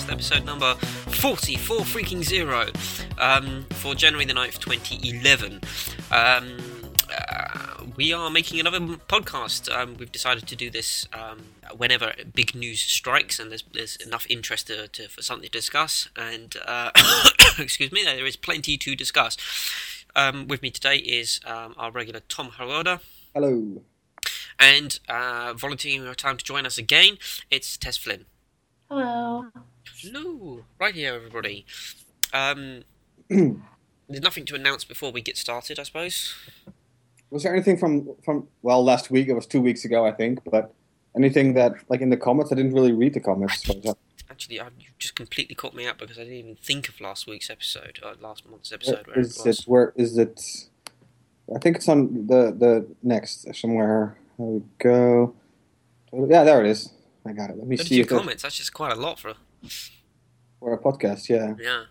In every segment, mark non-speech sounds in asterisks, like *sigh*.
Podcast, episode number 44 freaking zero um, for January the 9th, 2011. Um, uh, we are making another podcast. Um, we've decided to do this um, whenever big news strikes and there's, there's enough interest to, to, for something to discuss. And, uh, *coughs* excuse me, there is plenty to discuss. Um, with me today is um, our regular Thom Holwerda. Hello. And uh, volunteering your time to join us again, it's Tess Flynn. Hello. Hello. Right here, everybody. Um, *clears throat* there's nothing to announce before we get started, I suppose. Was there anything from from well last week? It was two weeks ago, I think. But anything that like in the comments, I didn't really read the comments. So Actually, I, you just completely caught me out because I didn't even think of last week's episode, uh, last month's episode. Where is it was. it? Where is it? I think it's on the the next somewhere. There we go. Yeah, there it is. I got it. Let me see 32 if comments. That's just quite a lot for. For a podcast. Yeah, Yeah.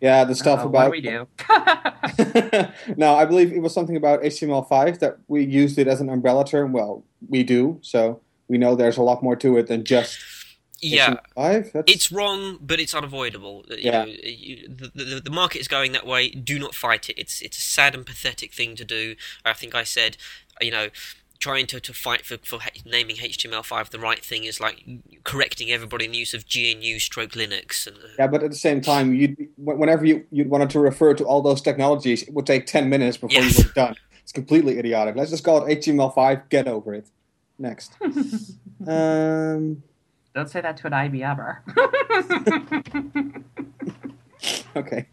yeah. The stuff Uh, about do we do? *laughs* no, I believe it was something about HTML5 that we used it as an umbrella term. Well, we do, so we know there's a lot more to it than just Yeah. It's wrong, but it's unavoidable. You Yeah. know, you, the, the the market is going that way. Do not fight it. It's it's a sad and pathetic thing to do. I think I said, you know, trying to, to fight for, for naming HTML5 the right thing is like correcting everybody in the use of GNU stroke Linux. And, uh, yeah, but at the same time, you whenever you you wanted to refer to all those technologies, it would take ten minutes before Yes. you were done. It's completely idiotic. Let's just call it HTML5. Get over it. Next. *laughs* um. Don't say that to an IBMer. *laughs* *laughs* Okay.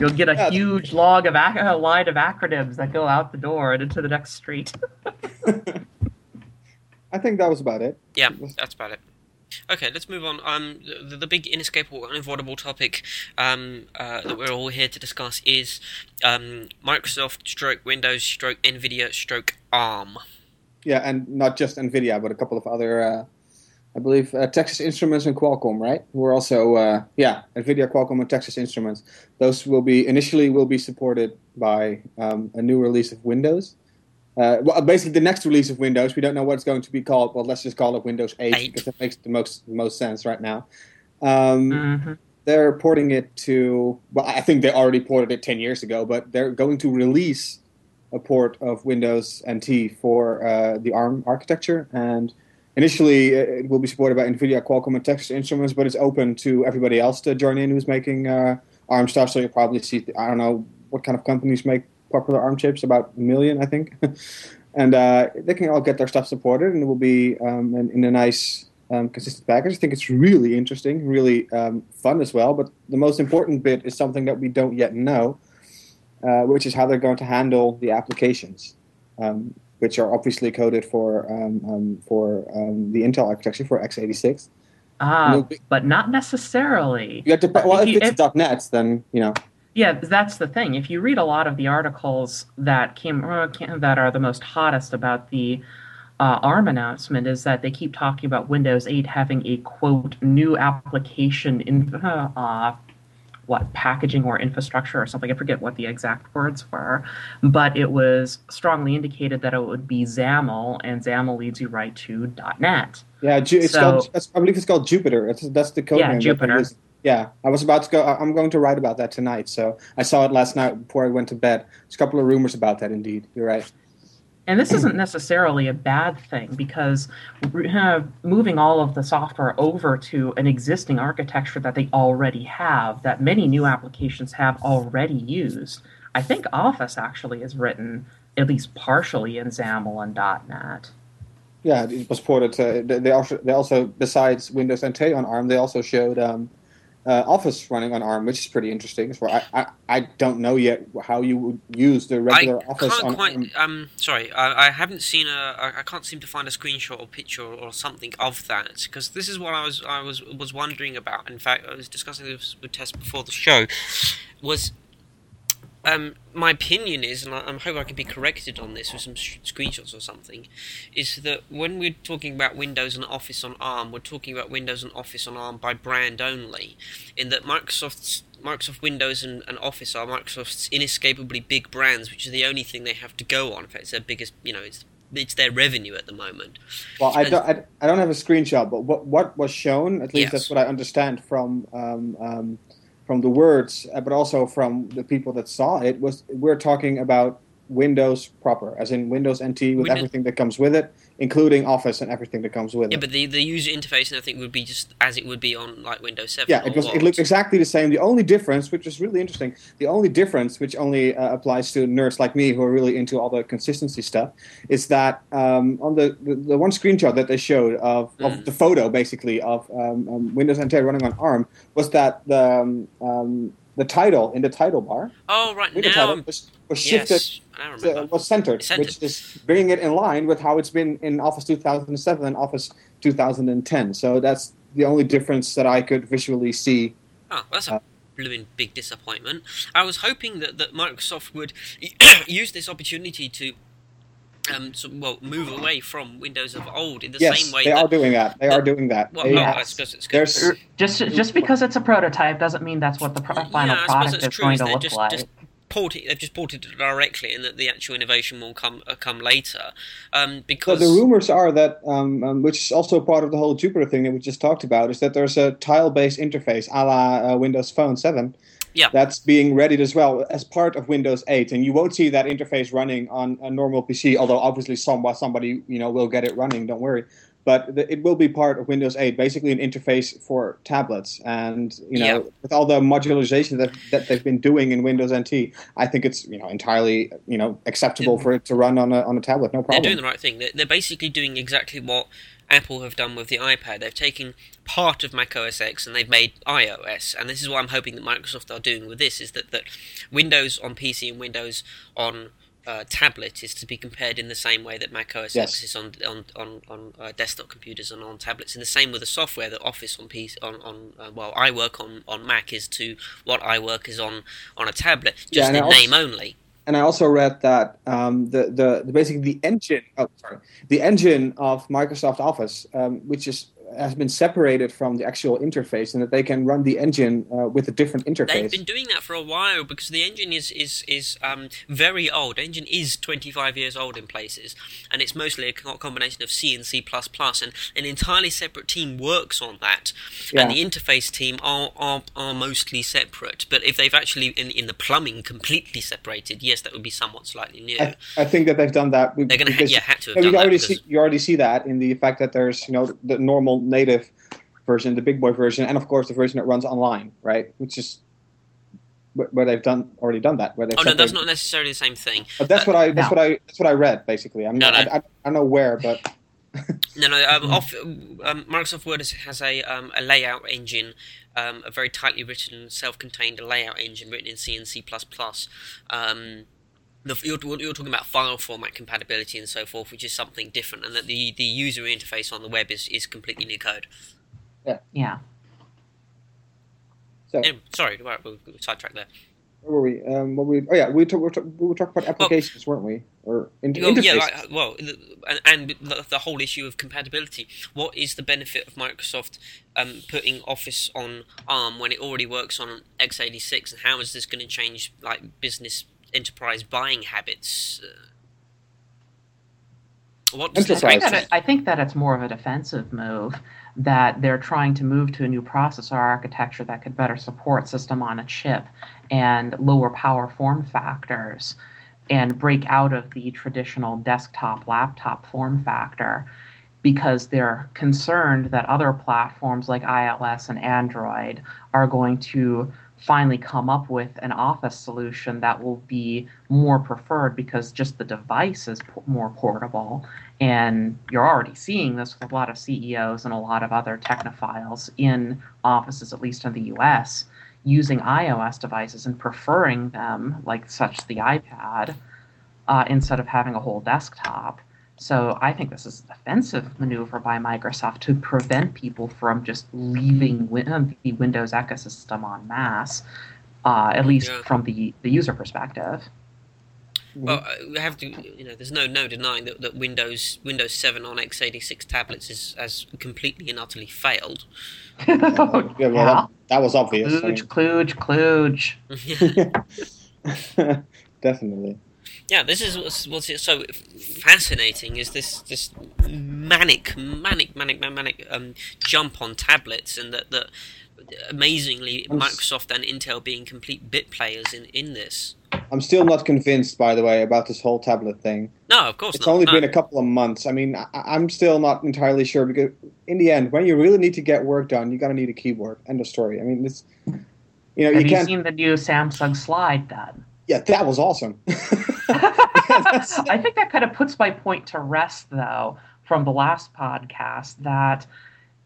You'll get a Yeah. huge log of ac- a line of acronyms that go out the door and into the next street. *laughs* I think that was about it. yeah, that's about it. Okay, let's move on. Um, the, the big inescapable, unavoidable topic um, uh, that we're all here to discuss is um, Microsoft stroke Windows stroke Nvidia stroke ARM. Yeah, and not just Nvidia, but a couple of other. Uh, I believe uh, Texas Instruments and Qualcomm, right? Who are also, uh, yeah, Nvidia, Qualcomm, and Texas Instruments. Those will be initially will be supported by um, a new release of Windows. Uh, well, basically, the next release of Windows. We don't know what it's going to be called. Well, let's just call it Windows 8, Eight. because that makes the most most sense right now. Um, Mhm. they're porting it to well i think they already ported it 10 years ago but they're going to release a port of windows nt for uh, the arm architecture and initially uh, it will be supported by nvidia qualcomm and texas instruments but it's open to everybody else to join in who's making uh, arm stuff so you'll probably see i don't know what kind of companies make popular arm chips about a million i think *laughs* and uh, they can all get their stuff supported and it will be um, in, in a nice um, consistent package. I think it's really interesting, really um, fun as well. But the most important bit is something that we don't yet know, uh, which is how they're going to handle the applications, um, which are obviously coded for um, um, for um, the Intel architecture for x86. Ah, but not necessarily. You have to, well, if If- it's .NET, then you know. Yeah, that's the thing. If you read a lot of the articles that came uh, came- that are the most hottest about the uh, ARM announcement, is that they keep talking about Windows 8 having a quote new application in uh, what packaging or infrastructure or something. I forget what the exact words were, but it was strongly indicated that it would be XAML, and XAML leads you right to .NET. Yeah, it's So- called. I believe it's called Jupiter. It's, that's the code Yeah, name. Jupiter. Yeah, I was about to go. I'm going to write about that tonight. So I saw it last night before I went to bed. There's a couple of rumors about that. Indeed, you're right. And this isn't necessarily a bad thing because uh, moving all of the software over to an existing architecture that they already have, that many new applications have already used. I think Office actually is written at least partially in XAML and .NET. Yeah, it was ported. To, they- also they also besides Windows NT on ARM, they also showed um, uh, Office running on ARM, which is pretty interesting. Well, I, I I don't know yet how you would use the regular I Office can't on quite. ARM. Um, sorry, I, I haven't seen a. I, I can't seem to find a screenshot or picture or something of that because this is what I was I was was wondering about. In fact, I was discussing this with Tess before the show. Was um, my opinion is, and I, I hope I can be corrected on this with some sh- screenshots or something, is that when we're talking about Windows and Office on ARM, we're talking about Windows and Office on ARM by brand only. In that Microsoft's Microsoft Windows and, and Office are Microsoft's inescapably big brands, which is the only thing they have to go on. In fact, it's their biggest, you know, it's it's their revenue at the moment. Well, I And- don't, I, I don't have a screenshot, but what what was shown, at least Yes. that's what I understand from um, um, from the words, uh, but also from the people that saw it, was we're talking about Windows proper, as in Windows NT with Windows- everything that comes with it, including Office and everything that comes with Yeah, it. Yeah, but the, the user interface and everything would be just as it would be on like Windows 7. Yeah, it was. It looked exactly the same. The only difference, which is really interesting, the only difference, which only uh, applies to nerds like me who are really into all the consistency stuff, is that um, on the, the the one screenshot that they showed of, Mm. of the photo, basically of um, um, Windows NT running on ARM, was that the um, um, the title in the title bar, Oh, right, now. title was, was shifted. Yes, to- was centered, Centered. which is bringing it in line with how it's been in Office 2007 and Office 2010. So that's the only difference that I could visually see Oh, that's Uh, a blooming big disappointment. I was hoping that, that Microsoft would *clears throat* use this opportunity to, um, so, well, move away from Windows of old in the yes, same way they that. are doing that. They that- are doing that. well, They- Yeah. I suppose it's good. Just just because it's a prototype doesn't mean that's what the pro- final yeah, product is true. going is to they're look just, like. just ported, they've just ported it directly, and that the actual innovation will come uh, come later. Um, So because the rumors are that, um, um, which is also part of the whole Jupiter thing that we just talked about, is that there's a tile-based interface, a la uh, Windows Phone 7, Yeah. that's being readied as well as part of Windows 8, and you won't see that interface running on a normal PC. Although obviously, some somebody you know will get it running. Don't worry. But the, it will be part of Windows 8, basically an interface for tablets. And you know, Yeah. with all the modularization that, that they've been doing in Windows NT, I think it's you know entirely you know acceptable Yeah. for it to run on a on a tablet, no problem. they're doing the right thing. They're, they're basically doing exactly what Apple have done with the iPad. They've taken part of Mac OS X and they've made iOS. And this is what I'm hoping that Microsoft are doing with this: is that, that Windows on PC and Windows on uh, tablet is to be compared in the same way that Mac OS Yes. X is on on on, on uh, desktop computers and on tablets. And the same with the software that Office on PC on on uh, well iWork on on Mac is to what I work is on on a tablet, just I in also- name only. and I also read that um, the, the the basically the engine oh sorry the engine of Microsoft Office um, which is has been separated from the actual interface and that they can run the engine uh, with a different interface. They've been doing that for a while because the engine is is is um, very old. The engine is 25 years old in places, and it's mostly a combination of C and C++. And an entirely separate team works on that, Yeah. and the interface team are, are are mostly separate. But if they've actually in in the plumbing completely separated, yes, that would be somewhat slightly new. I, I think that they've done that. They're going to ha- yeah have to have Yeah, done already see you already see that in the fact that there's you know the normal native version, the big boy version, and of course the version that runs online, right? Which is where where they've done already done that. Where they've oh no, that's not necessarily the same thing. But that's uh, what I that's no. what I that's what I read basically. I'm No, not, no. I, I, I don't know where, but *laughs* No, no. Um, off, um, Microsoft Word has, has a um, a layout engine, um, a very tightly written, self-contained layout engine written in C and C++. The, you're, you're talking about file format compatibility and so forth, which is something different, and that the, the user interface on the web is, is completely new code. Yeah. Yeah. so Anyway, sorry, we'll, we'll, we'll sidetrack there. where were we? Um, what we? Oh yeah, we talk, we, talk, we were talking about applications, weren't we? Or in, Well, interfaces. yeah, like, well, and, and the, the whole issue of compatibility. What is the benefit of Microsoft um, putting Office on ARM when it already works on x86, and how is this going to change like business enterprise buying habits? Uh, what does this I think, that it, I think that it's more of a defensive move that they're trying to move to a new processor architecture that could better support system on a chip and lower power form factors and break out of the traditional desktop laptop form factor because they're concerned that other platforms like iOS and Android are going to finally come up with an Office solution that will be more preferred because just the device is more portable. And you're already seeing this with a lot of CEOs and a lot of other technophiles in offices, at least in the US, using iOS devices and preferring them, like such the iPad, uh, instead of having a whole desktop. So I think this is an offensive maneuver by Microsoft to prevent people from just leaving win- the Windows ecosystem en masse, uh, at least Yeah. from the, the user perspective. Well, uh, we have to, you know, there's no no denying that, that Windows Windows 7 on x86 tablets is has completely and utterly failed. *laughs* yeah, well, that, that was obvious. I Klooge, klooge, klooge. definitely. Yeah, this is what's, what's so fascinating is this this manic, manic, manic, manic um, jump on tablets, and that that amazingly Microsoft and Intel being complete bit players in in this. I'm still not convinced, by the way, about this whole tablet thing. No, of course it's not. only no. been a couple of months. I mean, I, am still not entirely sure because in the end, when you really need to get work done, you got to need a keyboard. End of story. I mean, it's you know, Have you, you can't. seen the new Samsung Slide then? Yeah, that was awesome. *laughs* I think that kind of puts my point to rest, though, from the last podcast that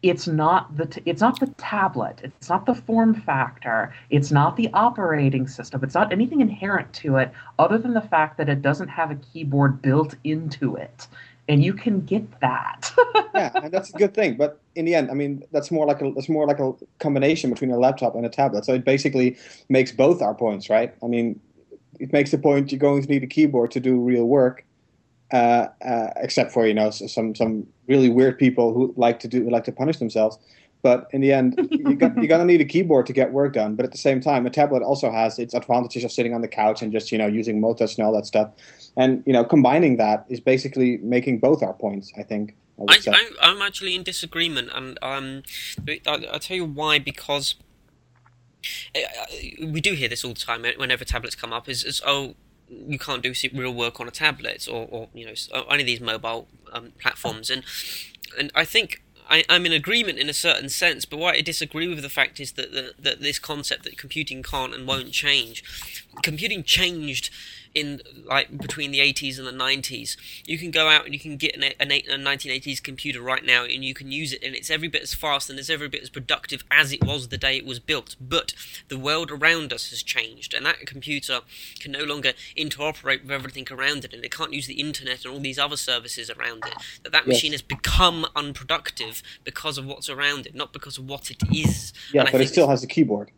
it's not the t- it's not the tablet, it's not the form factor, it's not the operating system, it's not anything inherent to it other than the fact that it doesn't have a keyboard built into it. And you can get that. *laughs* yeah, and that's a good thing. But in the end, I mean, that's more like a that's more like a combination between a laptop and a tablet. So it basically makes both our points, right? I mean, it makes the point you're going to need a keyboard to do real work, uh, uh, except for you know some some really weird people who like to do like to punish themselves. But in the end, *laughs* you got, you're gonna need a keyboard to get work done. But at the same time, a tablet also has its advantages of sitting on the couch and just you know using multouch and all that stuff. And you know, combining that is basically making both our points. I think. I, I am actually in disagreement, and um, I, will tell you why. Because we do hear this all the time whenever tablets come up. Is, is oh, you can't do real work on a tablet or, or you know any of these mobile um, platforms, and and I think I, am in agreement in a certain sense, but what I disagree with the fact is that, that that this concept that computing can't and won't change. Computing changed in like between the 80s and the 90s. You can go out and you can get an, an, a 1980s computer right now and you can use it, and it's every bit as fast and it's every bit as productive as it was the day it was built. But the world around us has changed, and that computer can no longer interoperate with everything around it, and it can't use the internet and all these other services around it. That that machine has become unproductive because of what's around it, not because of what it is. Yeah, and but it still has a keyboard.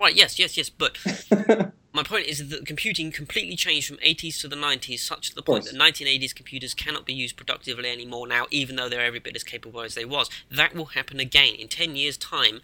Right, yes, yes, yes, but *laughs* my point is that computing completely changed from 80s to the 90s, such to the point that 1980s computers cannot be used productively anymore now, even though they're every bit as capable as they was. That will happen again in 10 years' time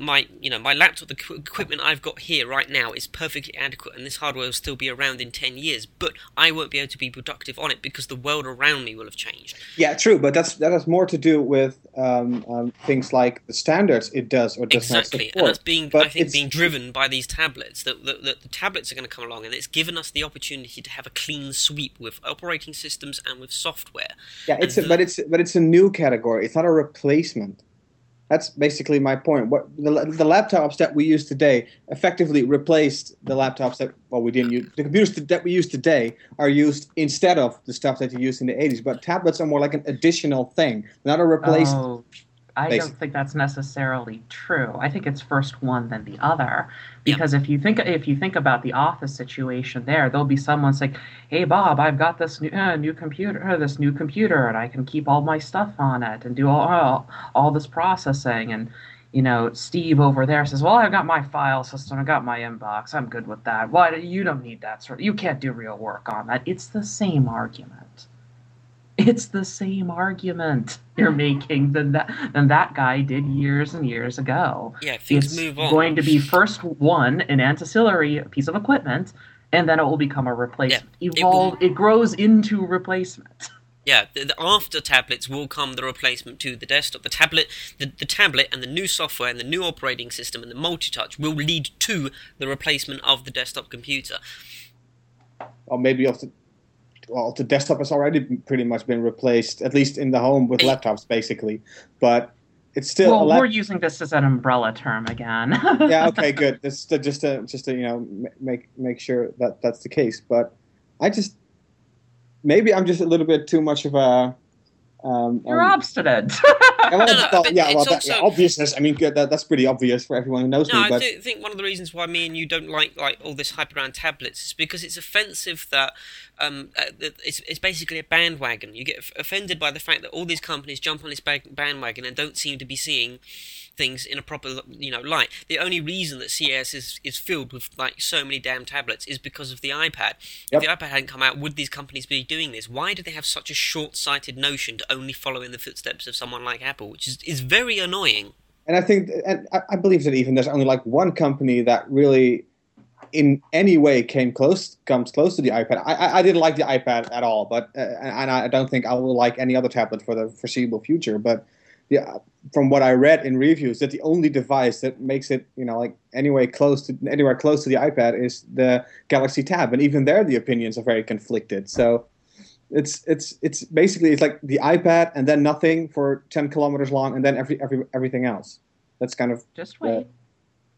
my you know my laptop the equipment I've got here right now is perfectly adequate and this hardware will still be around in 10 years but I won't be able to be productive on it because the world around me will have changed. Yeah true but that's that has more to do with um, um, things like the standards it does or does exactly not and that's being but I think being driven by these tablets that, that, that the tablets are going to come along and it's given us the opportunity to have a clean sweep with operating systems and with software. Yeah it's a, but it's but it's a new category it's not a replacement that's basically my point. What the, the laptops that we use today effectively replaced the laptops that well we didn't use. The computers that we use today are used instead of the stuff that you used in the 80s. But tablets are more like an additional thing, not a replacement. Oh, I Basically. don't think that's necessarily true. I think it's first one then the other. Because yeah. if you think if you think about the office situation there, there'll be someone saying, "Hey Bob, I've got this new uh, new computer, uh, this new computer, and I can keep all my stuff on it and do all all, all this processing." And you know, Steve over there says, "Well, I've got my file system, I've got my inbox, I'm good with that. Why you don't need that sort? Of, you can't do real work on that." It's the same argument. It's the same argument you're making than that than that guy did years and years ago. Yeah, things it's move on. going to be first one an ancillary piece of equipment, and then it will become a replacement. Yeah, Evolve. It, will, it grows into replacement. Yeah, the, the, after tablets will come the replacement to the desktop. The tablet, the, the tablet, and the new software and the new operating system and the multi-touch will lead to the replacement of the desktop computer. Or maybe of the well, the desktop has already pretty much been replaced, at least in the home with laptops, basically. But it's still. Well, lap- we're using this as an umbrella term again. yeah. *laughs* Okay. Good. This to, just to just to you know make make sure that that's the case. But I just maybe I'm just a little bit too much of a um, You're um, obstinate. *laughs* no, no, yeah, well, that, yeah, obviousness. I mean, that, that's pretty obvious for everyone who knows no, me. I but... do think one of the reasons why me and you don't like like all this hype around tablets is because it's offensive that um, uh, it's, it's basically a bandwagon. You get offended by the fact that all these companies jump on this bandwagon and don't seem to be seeing things in a proper you know light. The only reason that CES is is filled with like so many damn tablets is because of the iPad. Yep. If the iPad hadn't come out, would these companies be doing this? Why do they have such a short-sighted notion to only follow in the footsteps of someone like Apple, which is is very annoying. And I think, and I believe that even there's only like one company that really in any way came close comes close to the iPad. I, I, didn't like the iPad at all, but uh, and I don't think I will like any other tablet for the foreseeable future. But from what I read in reviews, that the only device that makes it you know like anyway close to anywhere close to the iPad is the Galaxy Tab, and even there the opinions are very conflicted. So it's it's it's basically it's like the iPad and then nothing for ten kilometers long, and then every every everything else. That's kind of just wait.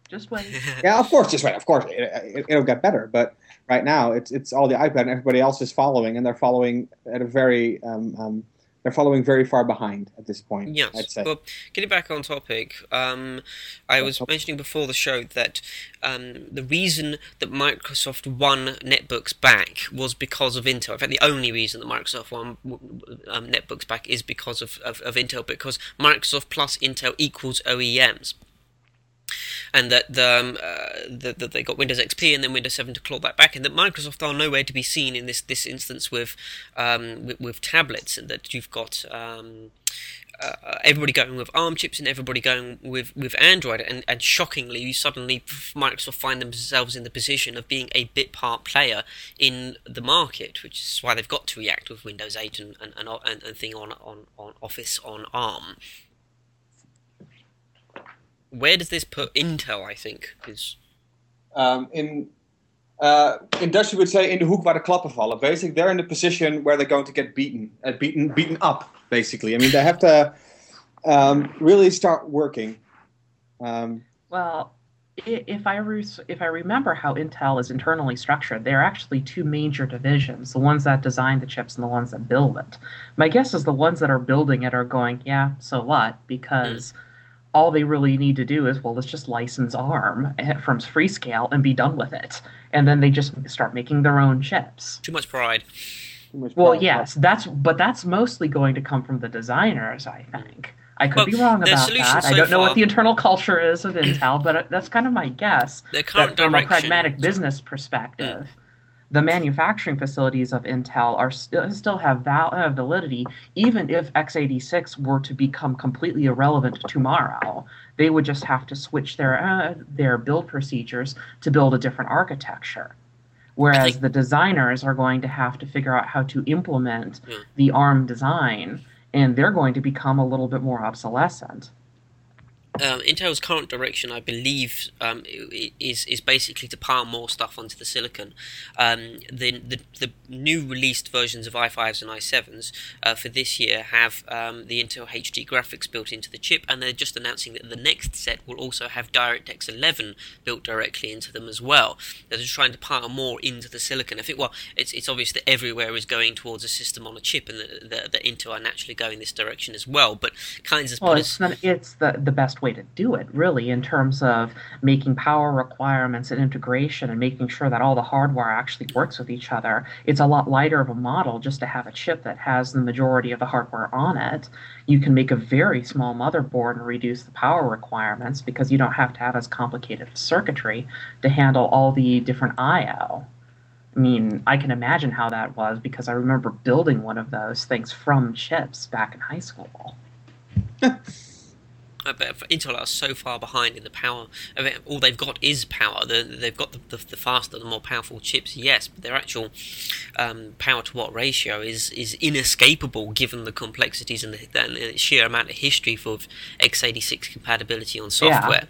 Just wait. *laughs* yeah, of course, just wait. Of course, it, will it, get better. But right now, it's it's all the iPad, and everybody else is following, and they're following at a very um, um, they're following very far behind at this point. Yes. I'd say. Well, getting back on topic, um, I was mentioning before the show that um, the reason that Microsoft won netbooks back was because of Intel. In fact, the only reason that Microsoft won um, netbooks back is because of, of, of Intel, because Microsoft plus Intel equals OEMs and that um, uh, that, they got Windows XP and then Windows 7 to claw that back, and that Microsoft are nowhere to be seen in this this instance with um, with, with, tablets, and that you've got. Um, uh, everybody going with ARM chips and everybody going with, with Android, and, and shockingly, you suddenly Microsoft find themselves in the position of being a bit part player in the market, which is why they've got to react with Windows 8 and and, and, and, and thing on, on, on Office on ARM where does this put Intel? I think is um, in uh, in Dutch we would say in the hoek waar de klappen vallen. Basically, they're in the position where they're going to get beaten, uh, beaten, beaten up. Basically, I mean they have to um, really start working. Um, well, if I re- if I remember how Intel is internally structured, there are actually two major divisions: the ones that design the chips and the ones that build it. My guess is the ones that are building it are going, yeah, so what? Because mm all they really need to do is well let's just license arm eh, from freescale and be done with it and then they just start making their own chips too much pride, too much pride. well yes that's but that's mostly going to come from the designers i think I could well, be wrong about that. So I don't know what the internal culture is of Intel, but uh, that's kind of my guess. Their current that from a pragmatic business perspective, the manufacturing facilities of Intel are st- still have, val- validity, even if x86 were to become completely irrelevant tomorrow. They would just have to switch their uh, their build procedures to build a different architecture. Whereas the designers are going to have to figure out how to implement yeah. the ARM design, and they're going to become a little bit more obsolescent um, Intel's current direction, I believe, um, is is basically to pile more stuff onto the silicon. Um, the, the, the new released versions of i5s and i7s uh, for this year have um, the Intel HD graphics built into the chip, and they're just announcing that the next set will also have DirectX 11 built directly into them as well. They're just trying to pile more into the silicon. I think, well, it's it's obvious that everywhere is going towards a system on a chip, and that, that, Intel are naturally going this direction as well. But kinds of well, it's, not, it's the the best way to do it, really, in terms of making power requirements and integration and making sure that all the hardware actually works with each other. It's a lot lighter of a model just to have a chip that has the majority of the hardware on it. You can make a very small motherboard and reduce the power requirements because you don't have to have as complicated circuitry to handle all the different I/O. I mean, I can imagine how that was because I remember building one of those things from chips back in high school. *laughs* Uh, but Intel are so far behind in the power. I mean, all they've got is power. The, they've got the, the, the, faster, the more powerful chips, yes, but their actual um, power to watt ratio is is inescapable given the complexities and the, the sheer amount of history for x86 compatibility on software.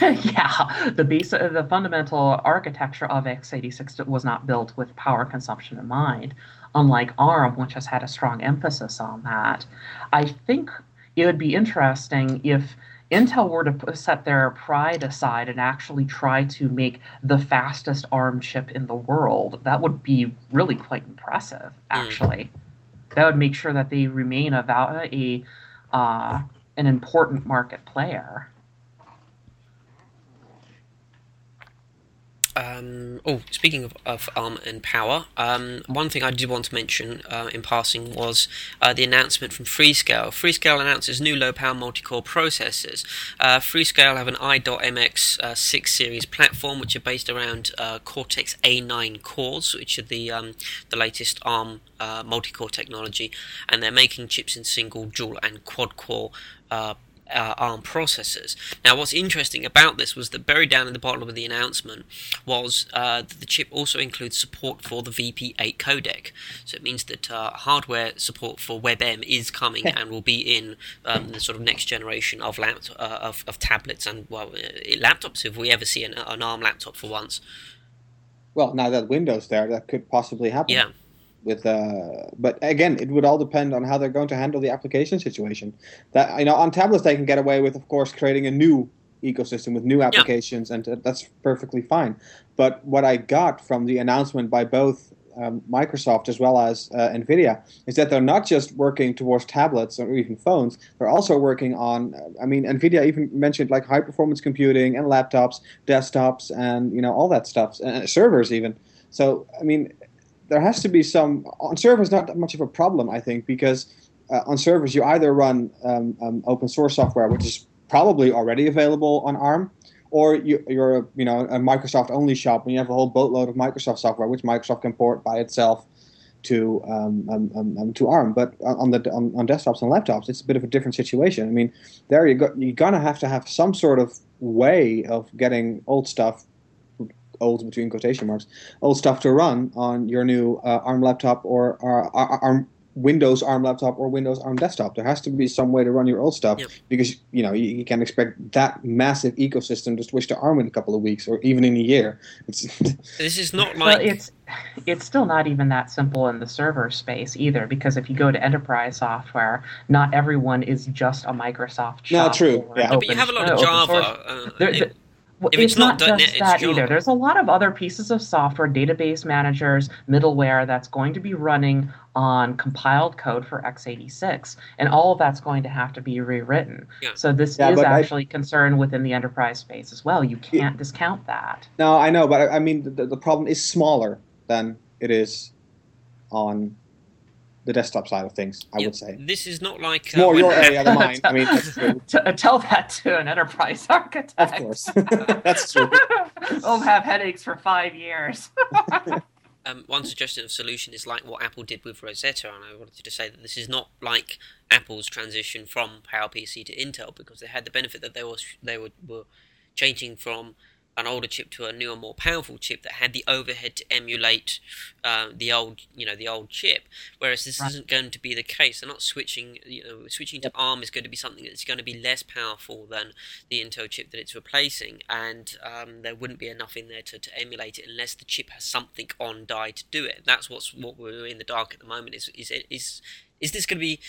Yeah, *laughs* yeah. the base, the fundamental architecture of x86 was not built with power consumption in mind. Unlike ARM, which has had a strong emphasis on that, I think it would be interesting if Intel were to set their pride aside and actually try to make the fastest ARM chip in the world. That would be really quite impressive, hmm. actually. Mm. That would make sure that they remain a, a uh, an important market player. Um, oh, speaking of, of ARM and power, um, one thing I did want to mention uh, in passing was uh, the announcement from Freescale. Freescale announces new low-power multi-core processors. Uh, Freescale have an i.MX uh, 6 series platform, which are based around uh, Cortex A9 cores, which are the um, the latest ARM uh, multi-core technology, and they're making chips in single, dual, and quad-core uh, ARM processors. Now, what's interesting about this was that buried down in the bottom of the announcement was uh, that the chip also includes support for the VP8 codec. So it means that uh, hardware support for WebM is coming and will be in um, the sort of next generation of lapt- uh, of, of tablets and well uh, laptops if we ever see an, an ARM laptop for once. Well, now that Windows there, that could possibly happen. Yeah with uh, but again it would all depend on how they're going to handle the application situation. That you know on tablets they can get away with of course creating a new ecosystem with new applications yeah. and that's perfectly fine. But what i got from the announcement by both um, microsoft as well as uh, nvidia is that they're not just working towards tablets or even phones they're also working on uh, i mean nvidia even mentioned like high performance computing and laptops desktops and you know all that stuff and servers even. So i mean there has to be some on servers not much of a problem i think because uh, on servers you either run um, um, open source software which is probably already available on arm or you, are a, you know a microsoft only shop and you have a whole boatload of microsoft software which microsoft can port by itself to um, um, um, um to ARM, but on the on, on, desktops and laptops, it's a bit of a different situation. I mean, there you go, you're gonna have to have some sort of way of getting old stuff old between quotation marks, old stuff to run on your new uh, ARM laptop or uh, ARM Windows ARM laptop or Windows ARM desktop. There has to be some way to run your old stuff yep. because you know you, you can expect that massive ecosystem to switch to ARM in a couple of weeks or even in a year. It's *laughs* this is not like well, it's it's still not even that simple in the server space either because if you go to enterprise software, not everyone is just a Microsoft shop. No, true. Yeah, but you have a lot of Java. Uh, there, it, well, it's, it's, not, not just that either. There's a lot of other pieces of software, database managers, middleware that's going to be running on compiled code for x86, and all of that's going to have to be rewritten. Yeah. So this yeah, is actually I, concerned within the enterprise space as well. You can't it, discount that. No, I know, but I mean the, the problem is smaller than it is on the desktop side of things. I yeah, would say this is not like uh, more your area than *laughs* mine. I mean, *laughs* tell that to an enterprise *laughs* architect. Of course, that's true. we'll have headaches for five years. um, one suggestion of solution is like what Apple did with Rosetta, and I wanted to say that this is not like Apple's transition from PowerPC to Intel because they had the benefit that they was they were, were changing from an older chip to a newer, more powerful chip that had the overhead to emulate uh, the old, you know, the old chip. Whereas this right. isn't going to be the case. They're not switching. You know, switching to ARM is going to be something that's going to be less powerful than the Intel chip that it's replacing, and um, there wouldn't be enough in there to, to emulate it unless the chip has something on die to do it. That's what's what we're in the dark at the moment. Is is is is this going to be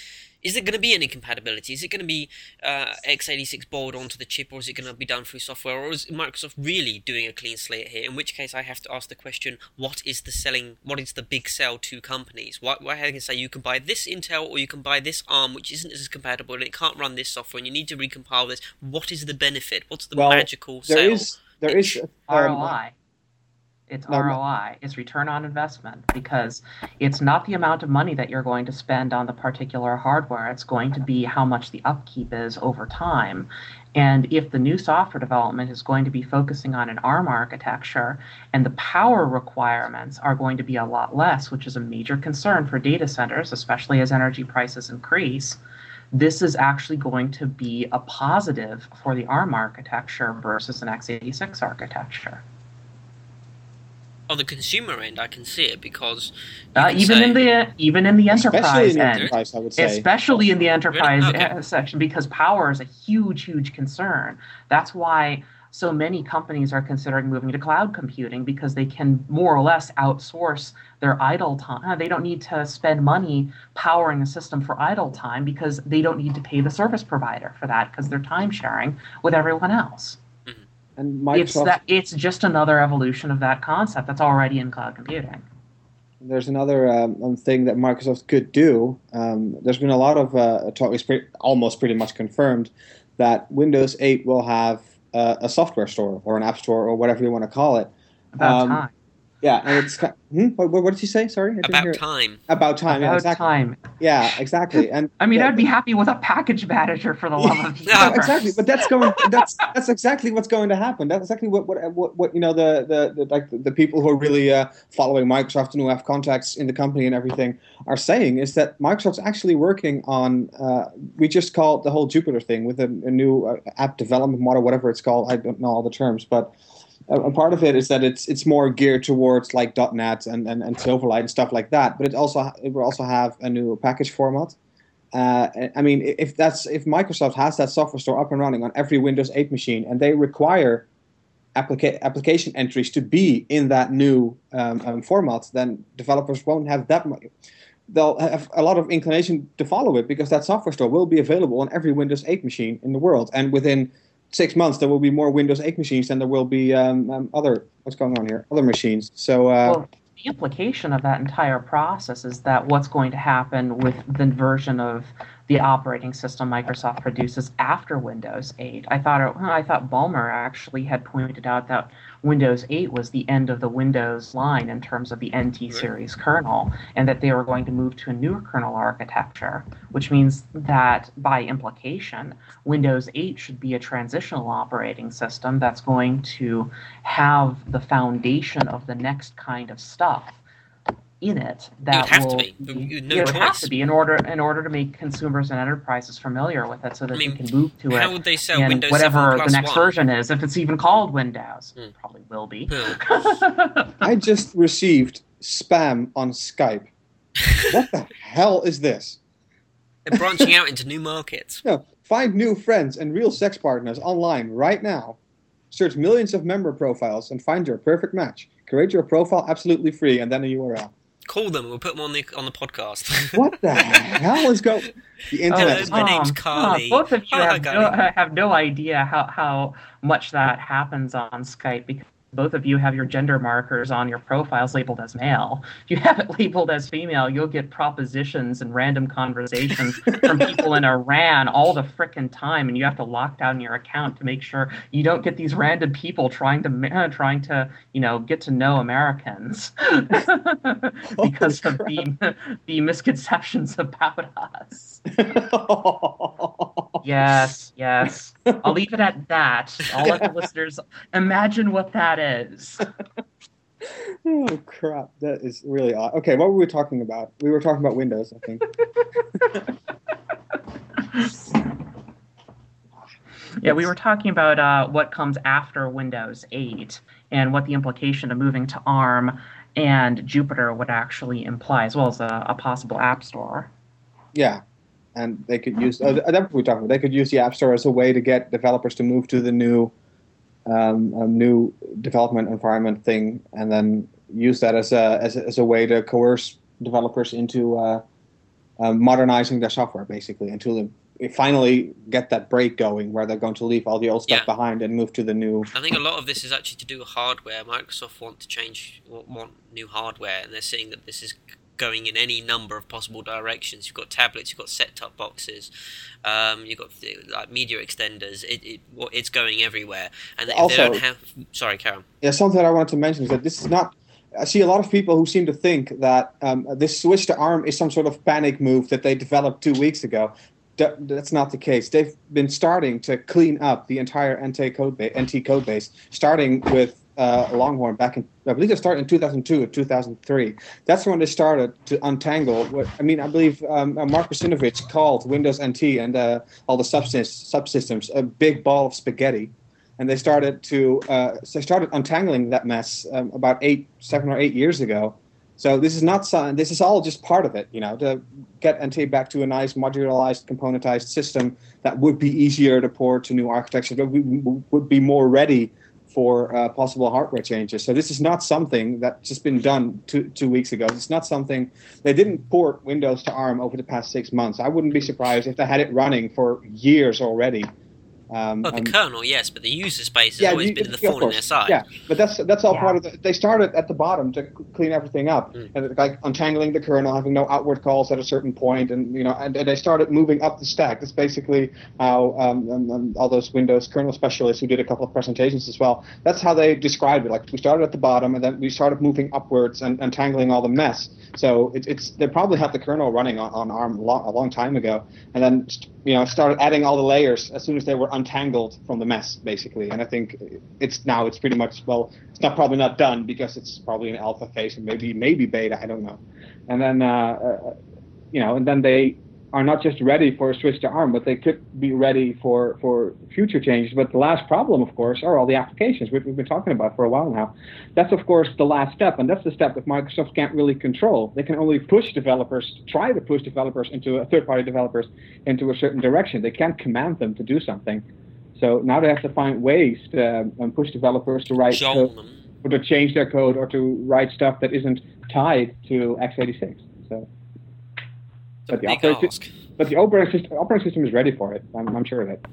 is there going to be any compatibility? Is it going to be uh, x86 board onto the chip, or is it going to be done through software, or is Microsoft really doing a clean slate here? In which case, I have to ask the question: What is the selling? What is the big sell to companies? Why, why I can say you can buy this Intel or you can buy this ARM, which isn't as compatible and it can't run this software, and you need to recompile this. What is the benefit? What's the well, magical there sale? Is, there is um, ROI. It's no, ROI. It's return on investment because it's not the amount of money that you're going to spend on the particular hardware. It's going to be how much the upkeep is over time. And if the new software development is going to be focusing on an ARM architecture and the power requirements are going to be a lot less, which is a major concern for data centers, especially as energy prices increase, this is actually going to be a positive for the ARM architecture versus an x86 architecture on the consumer end, I can see it because uh, even say, in the even in the enterprise in end, enterprise, I would say. especially in the enterprise really? okay. section, because power is a huge, huge concern. That's why so many companies are considering moving to cloud computing because they can more or less outsource their idle time. Uh, they don't need to spend money powering a system for idle time because they don't need to pay the service provider for that because they're time sharing with everyone else. And Microsoft, it's that it's just another evolution of that concept that's already in cloud computing. There's another um, um, thing that Microsoft could do. Um, there's been a lot of uh, talk, it's pretty, almost pretty much confirmed that Windows 8 will have uh, a software store or an app store or whatever you want to call it. About um, time. Yeah, and it's hmm? what, what did you say? Sorry, I didn't About hear time. About time. yeah, About exactly. time. Yeah, exactly. And *laughs* I mean, yeah, I'd be happy with a package manager for the love of *laughs* No, No, exactly. But that's going. That's that's exactly what's going to happen. That's exactly what what what, what you know the, the, the like the people who are really uh, following Microsoft and who have contacts in the company and everything are saying is that Microsoft's actually working on. Uh, we just call it the whole Jupiter thing with a, a new uh, app development model, whatever it's called. I don't know all the terms, but. A part of it is that it's it's more geared towards like .NET and, and, and Silverlight and stuff like that. But it also it will also have a new package format. Uh, I mean, if that's if Microsoft has that software store up and running on every Windows 8 machine, and they require applica- application entries to be in that new um, um, format, then developers won't have that much. They'll have a lot of inclination to follow it because that software store will be available on every Windows 8 machine in the world, and within six months there will be more Windows 8 machines than there will be um, um, other what's going on here other machines. So uh, Well, the implication of that entire process is that what's going to happen with the version of the operating system Microsoft produces after Windows 8. I thought it, I thought Ballmer actually had pointed out that Windows 8 was the end of the Windows line in terms of the NT series kernel, and that they were going to move to a newer kernel architecture, which means that by implication, Windows 8 should be a transitional operating system that's going to have the foundation of the next kind of stuff in it that would have to will be. No it would have to be in order in order to make consumers and enterprises familiar with it so that I mean, they can move to How it How would they sell Windows whatever 7 the next 1? version is if it's even called windows Hmm. probably will be Hmm. I just received spam on Skype. What the hell is this? They're branching out into new markets. No, find new friends and real sex partners online right now. Search millions of member profiles and find your perfect match. Create your profile absolutely free and then a URL. Call them. We'll put them on the on the podcast. *laughs* What the hell is going? The internet. is my Tom, name's Tom, Carly. both of you Hi, have no, have no idea how, how much that happens on Skype because both of you have your gender markers on your profiles labeled as male. If you have it *laughs* labeled as female, you'll get propositions and random conversations from people in Iran all the frickin' time, and you have to lock down your account to make sure you don't get these random people trying to ma- uh, trying to you know get to know Americans *laughs* because of the *laughs* the misconceptions about us. Yes, *laughs* yes. I'll leave it at that. I'll let the *laughs* listeners imagine what that is. oh crap! That is really odd. Okay, what were we talking about? We were talking about Windows, I think. *laughs* Yeah, we were talking about uh, what comes after Windows 8 and what the implication of moving to ARM and Jupiter would actually imply, as well as a, a possible app store. Yeah, and they could use. Uh, that's what we talking about. They could use the App Store as a way to get developers to move to the new, um, new development environment thing, and then use that as a as a, as a way to coerce developers into uh, um, modernizing their software, basically, until they finally get that break going, where they're going to leave all the old stuff Yeah. behind and move to the new. I think a lot of this is actually to do with hardware. Microsoft want to change, want new hardware, and they're seeing that this is going in any number of possible directions. You've got tablets, you've got set-top boxes, um, you've got like media extenders. It, it it's going everywhere, and Also- they don't have. Sorry, Karen. Yeah, something I wanted to mention is that this is not. I see a lot of people who seem to think that um, this switch to ARM is some sort of panic move that they developed two weeks ago. That, that's not the case. They've been starting to clean up the entire NT code, ba- NT code base, starting with uh, Longhorn back in, I believe they started in 2002 or 2003. That's when they started to untangle. What I mean, I believe um, uh, Mark Russinovich called Windows NT and uh, all the subsys- subsystems a big ball of spaghetti and they started to uh, they started untangling that mess um, about eight, seven or eight years ago. So this is not some, this is all just part of it, you know, to get NT back to a nice modularized, componentized system that would be easier to port to new architecture, that would be more ready for uh, possible hardware changes. So this is not something that's just been done two, two weeks ago. It's not something they didn't port Windows to ARM over the past six months. I wouldn't be surprised if they had it running for years already Um, Well, the and- kernel, yes, but the user space has always you- been the yeah, thorn in their course. side. Yeah, but that's that's all Yeah. part of the. They started at the bottom to clean everything up, Mm. and like untangling the kernel, having no outward calls at a certain point, and you know, and, and they started moving up the stack. That's basically how um, um, um, all those Windows kernel specialists who did a couple of presentations as well. That's how they described it. Like we started at the bottom, and then we started moving upwards and untangling all the mess. So it, it's they probably had the kernel running on, on ARM a long, a long time ago, and then you know started adding all the layers as soon as they were untangled from the mess, basically. And I think it's now it's pretty much well, it's not probably not done because it's probably an alpha phase and maybe maybe beta, I don't know. And then uh, uh, you know, and then they are not just ready for a switch to ARM, but they could be ready for, for future changes. But the last problem, of course, are all the applications, which we've been talking about for a while now. That's, of course, the last step, and that's the step that Microsoft can't really control. They can only push developers, try to push developers into third-party developers into a certain direction. They can't command them to do something. So now they have to find ways to um, push developers to write code, or to change their code or to write stuff that isn't tied to x86. So. It's a But the operating- ask. But the operating system, operating system is ready for it. I'm, I'm sure of it.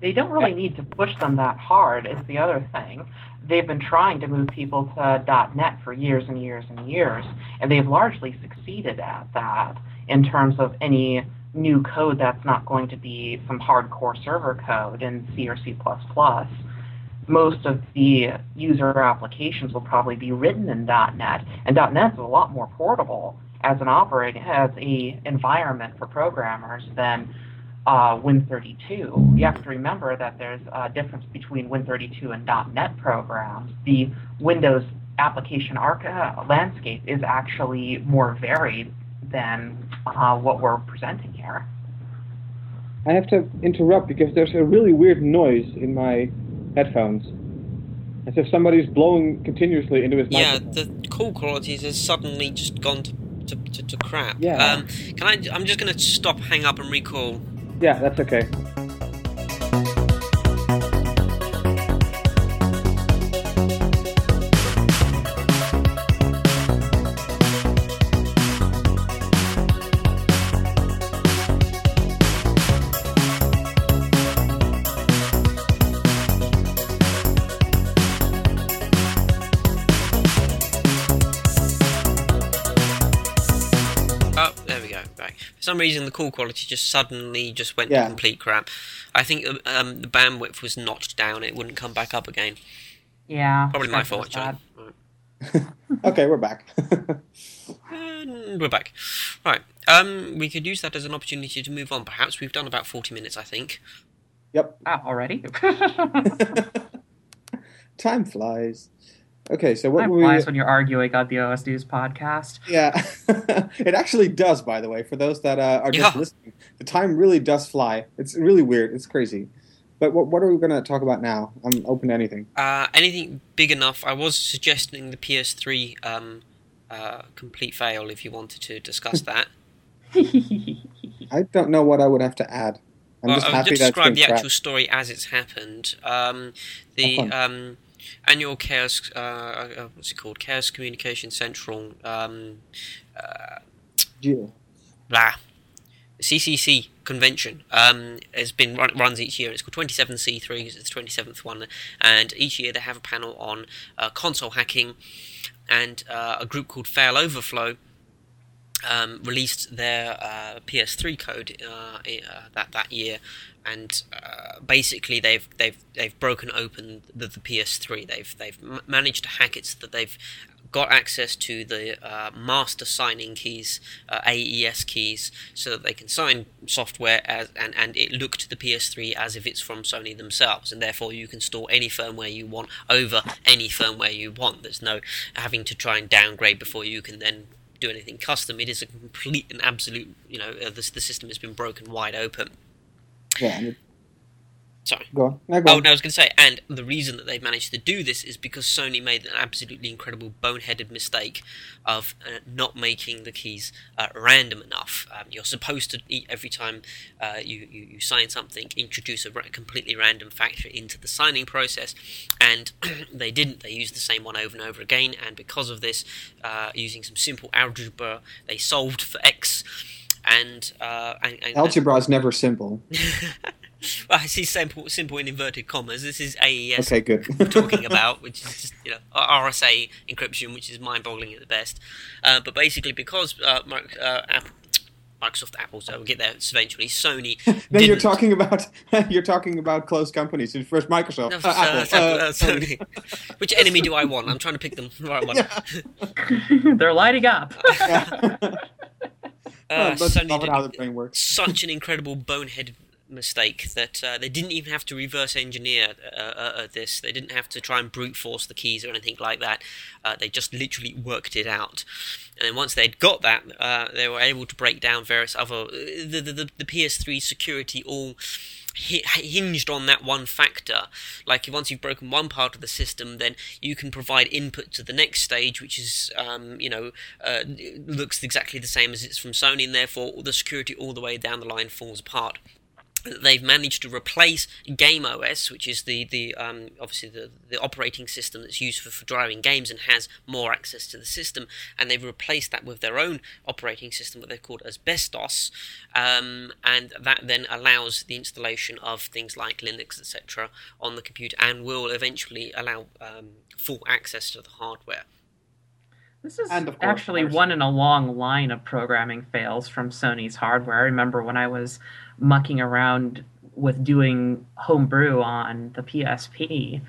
They don't really need to push them that hard, is the other thing. They've been trying to move people to .NET for years and years and years, and they've largely succeeded at that in terms of any new code that's not going to be some hardcore server code in C or C++. Most of the user applications will probably be written in .NET, and .NET is a lot more portable as an operating as a environment for programmers than uh, Win32. You have to remember that there's a difference between Win32 and .NET programs. The Windows application arc- uh, landscape is actually more varied than uh, what we're presenting here. I have to interrupt because there's a really weird noise in my headphones. As if somebody's blowing continuously into his Yeah, microphone. the call quality has suddenly just gone to, to, to, to crap. Yeah. Um, can I? I'm just going to stop, hang up, and recall. Yeah, that's okay. For some reason, the call quality just suddenly just went Yeah. to complete crap. I think um, the bandwidth was notched down. It wouldn't come back up again. Yeah. Probably my fault, actually. Right. *laughs* Okay, we're back. *laughs* And we're back. Right. Um, we could use that as an opportunity to move on. Perhaps we've done about forty minutes. I think. yep. Ah, already? *laughs* Time flies. Okay, so what Time were we? flies when you're arguing on the OS News podcast. Yeah, *laughs* it actually does. By the way, for those that uh, are just Yeah. listening, the time really does fly. It's really weird. It's crazy. But what, what are we going to talk about now? I'm open to anything. Uh, anything big enough? I was suggesting the PS3 um, uh, complete fail. If you wanted to discuss that. *laughs* *laughs* I don't know what I would have to add. I'm well, just I'll happy just that it's describe been the scrapped. actual story as it's happened. Um, the Have um, annual Chaos, uh, uh, what's it called? Chaos Communication Central. Um, uh, Geo. blah. CCC convention um, has been run, runs each year. It's called 27C3. It's the 27th one, and each year they have a panel on uh, console hacking, and uh, a group called Fail Overflow um, released their uh, PS3 code uh, uh, that that year, and uh, basically they've they've they've broken open the, the PS3. They've they've managed to hack it so that they've got access to the uh, master signing keys, uh, AES keys, so that they can sign software as and, and it look to the PS3 as if it's from Sony themselves, and therefore you can store any firmware you want over any firmware you want. There's no having to try and downgrade before you can then do anything custom. It is a complete and absolute, you know, uh, the system has been broken wide open. Yeah. and Sorry. Go on. No, go Oh, on. no, I was going to say, and the reason that they've managed to do this is because Sony made an absolutely incredible boneheaded mistake of uh, not making the keys uh, random enough. Um, you're supposed to, every time uh, you, you, you sign something, introduce a ra- completely random factor into the signing process, and *clears throat* they didn't. They used the same one over and over again, and because of this, uh, using some simple algebra, they solved for X. And, uh, and, and Algebra is never simple. *laughs* well, I see simple, simple in inverted commas. This is AES Okay, good. we're *laughs* talking about, which is just you know RSA encryption, which is mind-boggling at the best. Uh, but basically, because uh, Mic- uh, Apple, Microsoft, Apple, so we'll get there eventually. Sony. *laughs* then you're talking about you're talking about close companies. First Microsoft, No, uh, Apple, so- uh, uh, Sony. Which enemy do I want? I'm trying to pick them. the right one. They're lighting up. Yeah. Uh, Let's love it how the brain works. such an incredible bonehead mistake that uh, they didn't even have to reverse engineer uh, uh, uh, this. They didn't have to try and brute force the keys or anything like that. Uh, they just literally worked it out. And then once they'd got that, uh, they were able to break down various other the the, the, the PS3 security all. Hi- Hinged on that one factor, like once you've broken one part of the system, then you can provide input to the next stage, which is, um, you know, uh, looks exactly the same as it's from Sony, and therefore the security all the way down the line falls apart they've managed to replace Game OS, which is the the um, obviously the, the operating system that's used for, for driving games and has more access to the system, and they've replaced that with their own operating system, what they've called Asbestos, um, and that then allows the installation of things like Linux, etc., on the computer, and will eventually allow um, full access to the hardware. This is And course, actually one in a long line of programming fails from Sony's hardware. I remember when I was mucking around with doing homebrew on the PSP,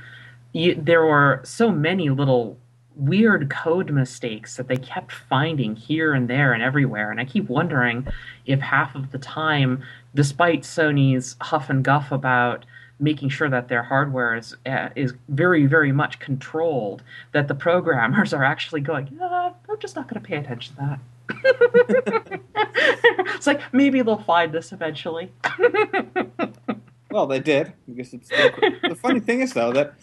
you, there were so many little weird code mistakes that they kept finding here and there and everywhere. And I keep wondering if half of the time, despite Sony's huff and guff about making sure that their hardware is uh, is very very much controlled that the programmers *laughs* are actually going uh, i'm just not going to pay attention to that it's like maybe they'll find this eventually Well, they did because it's the funny thing is though that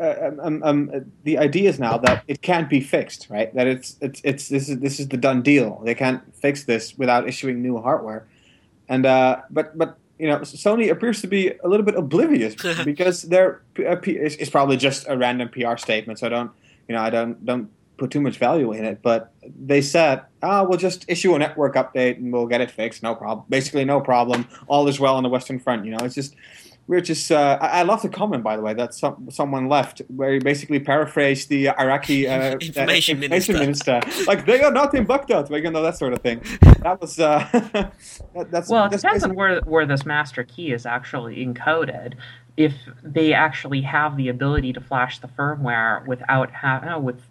uh, um, um, uh, the idea is now that it can't be fixed, right? That it's it's it's this is this is the done deal. They can't fix this without issuing new hardware, and uh, but but you know Sony appears to be a little bit oblivious *laughs* because their uh, P- it's, it's probably just a random PR statement. So I don't you know I don't don't put too much value in it. But they said, ah, we'll just issue a network update and we'll get it fixed. No problem. Basically, no problem. All is well on the Western Front. You know, it's just we're just. Uh, I, I love the comment, by the way, that some, someone left where he basically paraphrased the Iraqi uh, *laughs* Information uh, minister. minister. Like they are not in Baghdad, you know that sort of thing. That was. Uh, *laughs* that, that's well it that's depends on where where this master key is actually encoded if they actually have the ability to flash the firmware without have uh, with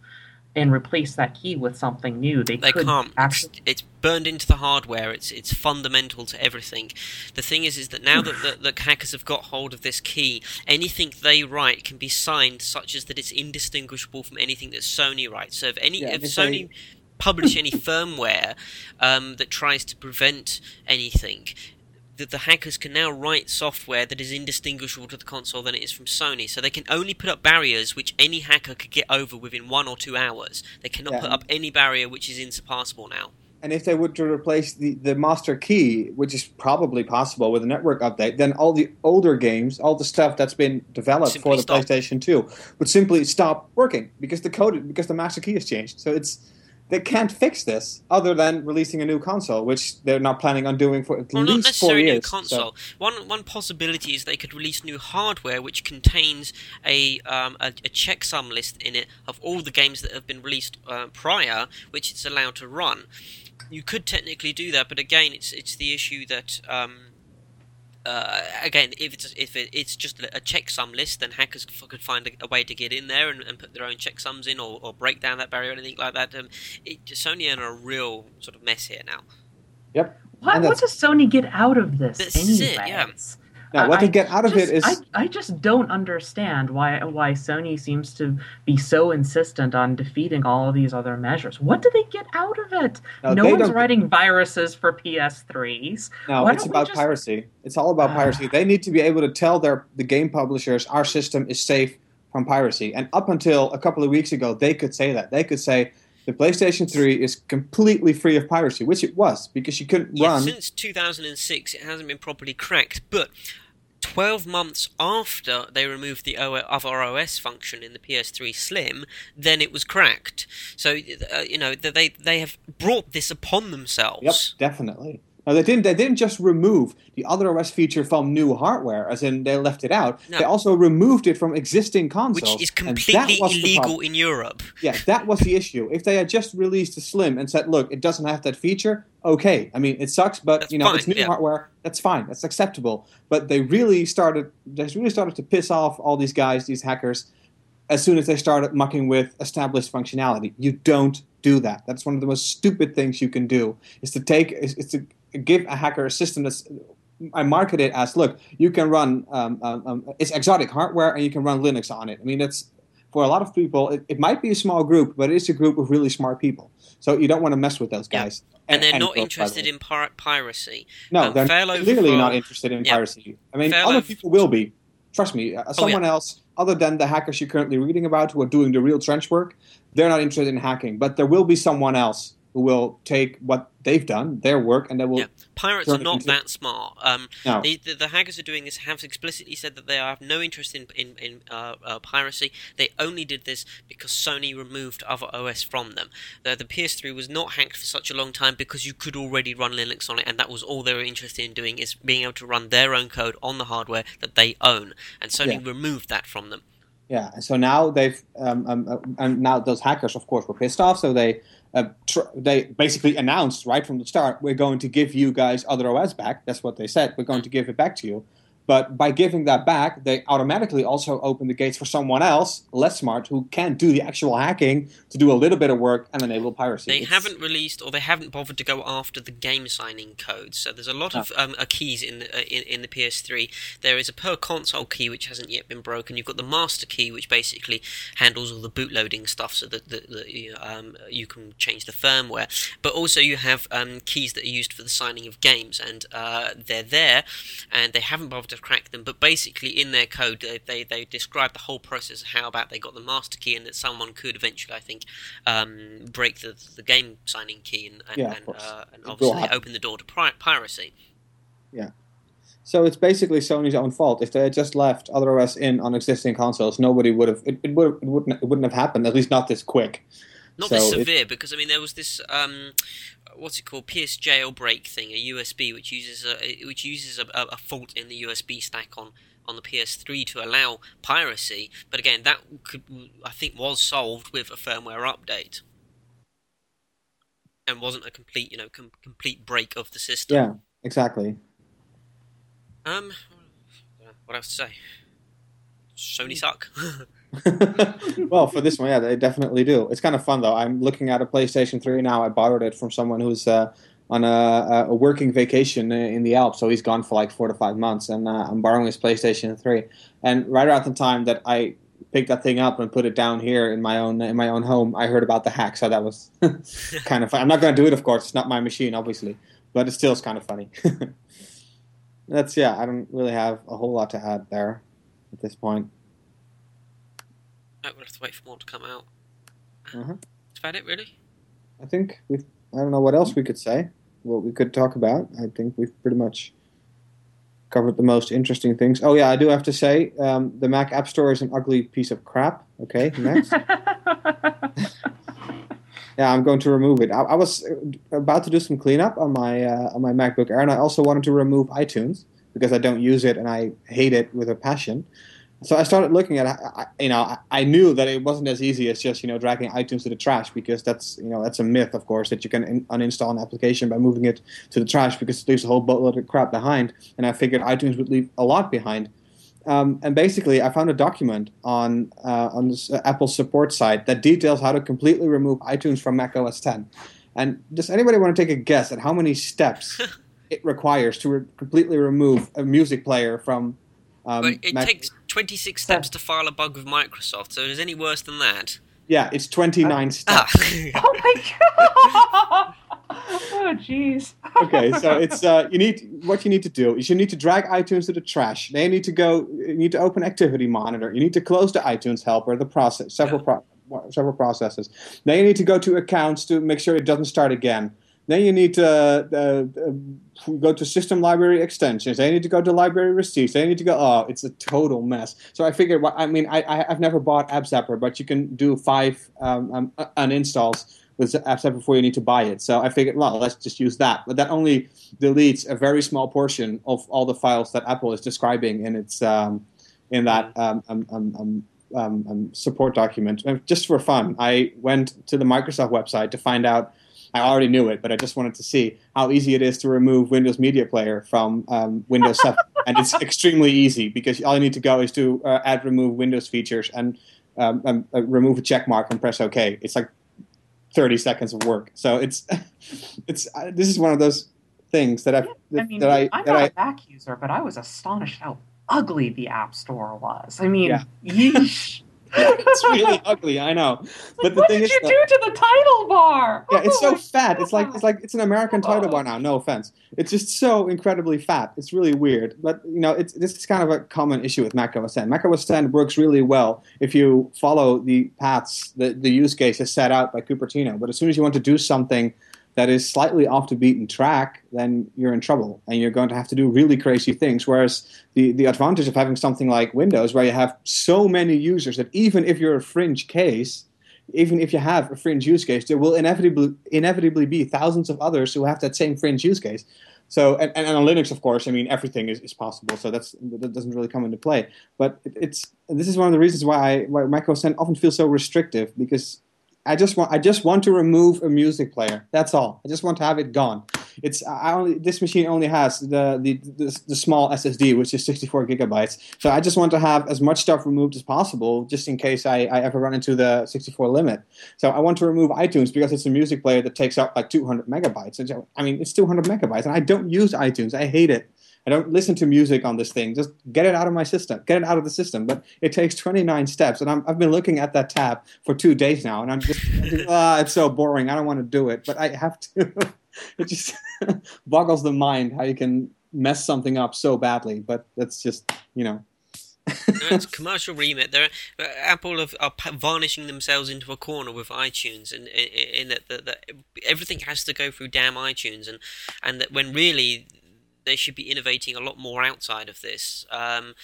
and replace that key with something new they, They could can't. It's, actually it's burned into the hardware. It's it's fundamental to everything. The thing is, is that now that the, the hackers have got hold of this key, anything they write can be signed such as that it's indistinguishable from anything that Sony writes. So if any Yeah, if if they- Sony publish any firmware um, that tries to prevent anything. That the hackers can now write software that is indistinguishable to the console than it is from Sony, so they can only put up barriers which any hacker could get over within one or two hours. They cannot Yeah. put up any barrier which is insurpassable now. And if they were to replace the, the master key, which is probably possible with a network update, then all the older games, all the stuff that's been developed Simply for the stop. PlayStation 2, would simply stop working because the code because the master key has changed. So it's they can't fix this other than releasing a new console, which they're not planning on doing for at Well, not least four necessarily a years. new So- console. One one possibility is they could release new hardware which contains a um, a, a checksum list in it of all the games that have been released uh, prior, which it's allowed to run. You could technically do that, but again, it's it's the issue that. Um, uh, again, if it's if it, it's just a checksum list, then hackers f- could find a, a way to get in there and, and put their own checksums in, or, or break down that barrier or anything like that. Um, it, Sony are in a real sort of mess here now. Yep. what, what does sony get out of this, This is it, anyways? yeah. Now, what I- they get out of just- it is I, I just don't understand why why Sony seems to be so insistent on defeating all of these other measures. What do they get out of it? No, no one's writing viruses for PS3s. No, Why it's about just- piracy. It's all about Ah. piracy. They need to be able to tell their the game publishers our system is safe from piracy. And up until a couple of weeks ago, they could say that. They could say the PlayStation 3 is completely free of piracy, which it was because you couldn't Yeah, run. since 2006, it hasn't been properly cracked. But 12 months after they removed the other OS function in the PS3 Slim, then it was cracked. So uh, you know they they have brought this upon themselves. Yep, definitely. Now they didn't. They didn't just remove the other OS feature from new hardware, as in they left it out. No. They also removed it from existing consoles, Which is completely illegal in Europe. Yeah, that was the issue. If they had just released a Slim and said, "Look, it doesn't have that feature," okay. I mean, it sucks, but That's you know, fine, it's new yeah. hardware. That's fine. That's acceptable. But they really started. They really started to piss off all these guys, these hackers, as soon as they started mucking with established functionality. You don't do that. That's one of the most stupid things you can do. Is to take. Is, is to give a hacker a system that's. I market it as, look, you can run. Um, um, um, it's exotic hardware, and you can run Linux on it. I mean, that's for a lot of people, it, it might be a small group, but it's a group of really smart people. So you don't want to mess with those Yeah. guys. And, they're not both, by the interested in pir- piracy. No, um, they're clearly for- not interested in Yeah. piracy. I mean, Failover- other people will be. Trust me. Uh, someone yeah. else, other than the hackers you're currently reading about who are doing the real trench work, they're not interested in hacking. But there will be someone else who will take what they've done, their work, and they will. Yeah. Pirates are not that smart. Um, No. the, the, the hackers are doing this have explicitly said that they have no interest in in, in uh, uh, piracy. They only did this because Sony removed other OS from them. The, the PS3 was not hacked for such a long time because you could already run Linux on it, and that was all they were interested in doing is being able to run their own code on the hardware that they own. And Sony Yeah. removed that from them. Yeah, so now they've um, um, uh, and now those hackers, of course, were pissed off. So they uh, tr- they basically announced right from the start, we're going to give you guys other OS back. That's what they said. We're going to give it back to you. But by giving that back, they automatically also open the gates for someone else, less smart, who can do the actual hacking to do a little bit of work and enable piracy. They It's- haven't released, or they haven't bothered to go after the game signing codes. So there's a lot of um, uh, keys in the uh, in, in the PS3. There is a per console key which hasn't yet been broken. You've got the master key, which basically handles all the bootloading stuff, so that, that, that you, um, you can change the firmware. But also you have um, keys that are used for the signing of games, and uh, they're there, and they haven't bothered to crack them. But basically, in their code, they, they they describe the whole process of how about they got the master key, and that someone could eventually, I think, um, break the the game signing key and and, Yeah, and, uh, and obviously open the door to pri- piracy. Yeah. So it's basically Sony's own fault. If they had just left other OS in on existing consoles, nobody would have. It, it would. It wouldn't. It wouldn't have happened. At least not this quick. Not So this it- severe, because I mean there was this um, what's it called PS jailbreak thing, a USB which uses a which uses a, a, a fault in the USB stack on on the PS3 to allow piracy. But again, that could I think was solved with a firmware update, and wasn't a complete you know com- complete break of the system. Yeah. Exactly. Um, what else to say? Sony suck. *laughs* well, for this one, yeah, they definitely do. It's kind of fun though. I'm looking at a PlayStation 3 now. I borrowed it from someone who's uh, on a, a working vacation in the Alps, so he's gone for like four to five months, and uh, I'm borrowing his PlayStation 3. And right around the time that I picked that thing up and put it down here in my own in my own home, I heard about the hack. So that was *laughs* kind of fun. I'm not going to do it, of course. It's not my machine, obviously, but it still is kind of funny. *laughs* That's yeah. I don't really have a whole lot to add there at this point. We'll have to wait for more to come out. Uh-huh. That's about it, really. I think we've. I don't know what else we could say. What we could talk about. I think we've pretty much covered the most interesting things. Oh yeah, I do have to say um, the Mac App Store is an ugly piece of crap. Okay, next. *laughs* yeah, I'm going to remove it. I, I was uh, about to do some cleanup on my uh, on my MacBook Air, and I also wanted to remove iTunes because I don't use it and I hate it with a passion. So I started looking at, I, you know, I, knew that it wasn't as easy as just you know dragging iTunes to the trash because that's you know that's a myth, of course, that you can in, uninstall an application by moving it to the trash because it leaves a whole boatload of crap behind. And I figured iTunes would leave a lot behind. Um, and basically, I found a document on uh, on this uh, Apple support site that details how to completely remove iTunes from Mac OS 10. And does anybody want to take a guess at how many steps *laughs* it requires to re- completely remove a music player from? Um, But it Mac- takes 26 steps to file a bug with Microsoft, so is any worse than that? Yeah, it's 29 steps. Ah. *laughs* oh my god! *laughs* oh jeez. okay, so it's uh, you need what you need to do is you need to drag iTunes to the trash. Then you need to go. You need to open Activity Monitor. You need to close the iTunes helper, the process, several pro- several processes. Then you need to go to accounts to make sure it doesn't start again. Then you need to uh, uh, go to system library extensions. Then you need to go to library receipts. Then you need to go. Oh, it's a total mess. So I figured. I mean, I, I've never bought AppZapper, but you can do five um, um, uninstalls with the app step before you need to buy it. So I figured, well, let's just use that. But that only deletes a very small portion of all the files that Apple is describing in its um, in that um, um, um, um, support document. Just for fun, I went to the Microsoft website to find out. I already knew it, but I just wanted to see how easy it is to remove Windows Media Player from Windows 7. *laughs* and it's extremely easy because all you need to go is to uh, add remove Windows features and um, um, uh, remove a check mark and press OK. It's like 30 seconds of work. So it's *laughs* it's uh, this is one of those things that I've I mean, that I, I'm not I, a Mac user, but I was astonished how ugly the App Store was. I mean, yeah. yeesh. *laughs* it's really ugly. I know. But the what thing did is, you do to the title bar? Yeah, it's so oh fat. It's like it's like it's an American title bar now. No offense. It's just so incredibly fat. It's really weird. But you know, it's this is kind of a common issue with Mac OS X. Mac OS X works really well if you follow the paths, the the use case is set out by Cupertino. But as soon as you want to do something that is slightly off the beaten track, then you're in trouble and you're going to have to do really crazy things. Whereas the, the advantage of having something like Windows, where you have so many users that even if you're a fringe case, even if you have a fringe use case, there will inevitably inevitably be thousands of others who have that same fringe use case. So, and, and on Linux, of course, I mean, everything is, is possible. So that's that doesn't really come into play. But it, it's this is one of the reasons why why X often feels so restrictive because I just want I just want to remove a music player. That's all. I just want to have it gone. It's I only this machine only has the the, the, the small SSD, which is 64 gigabytes. So I just want to have as much stuff removed as possible, just in case I, I ever run into the 64 limit. So I want to remove iTunes because it's a music player that takes up like 200 megabytes. I mean, it's 200 megabytes, and I don't use iTunes. I hate it. I don't listen to music on this thing. Just get it out of my system. Get it out of the system. But it takes 29 steps, and i have been looking at that tab for two days now, and I'm just, *laughs* ah, it's so boring. I don't want to do it, but I have to. *laughs* it just *laughs* boggles the mind how you can mess something up so badly. But that's just, you know. it's commercial remit. They're, uh, Apple have, are varnishing themselves into a corner with iTunes, and in that, that everything has to go through damn iTunes, and and that when really they should be innovating a lot more outside of this. Um,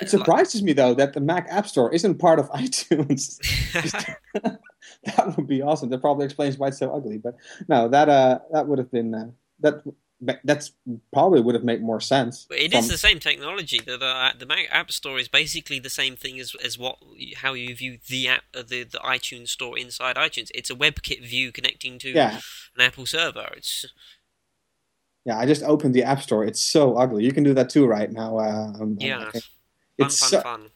it surprises like, me though that the Mac App Store isn't part of *laughs* iTunes. *laughs* *laughs* that would be awesome. That probably explains why it's so ugly. But no, that uh, that would have been uh, that. That's probably would have made more sense. It from... is the same technology. The, the the Mac App Store is basically the same thing as as what how you view the app uh, the the iTunes Store inside iTunes. It's a WebKit view connecting to yeah. an Apple server. It's yeah, I just opened the App Store. It's so ugly. You can do that too, right now. Uh, um, yeah, fun, it's fun, so, fun.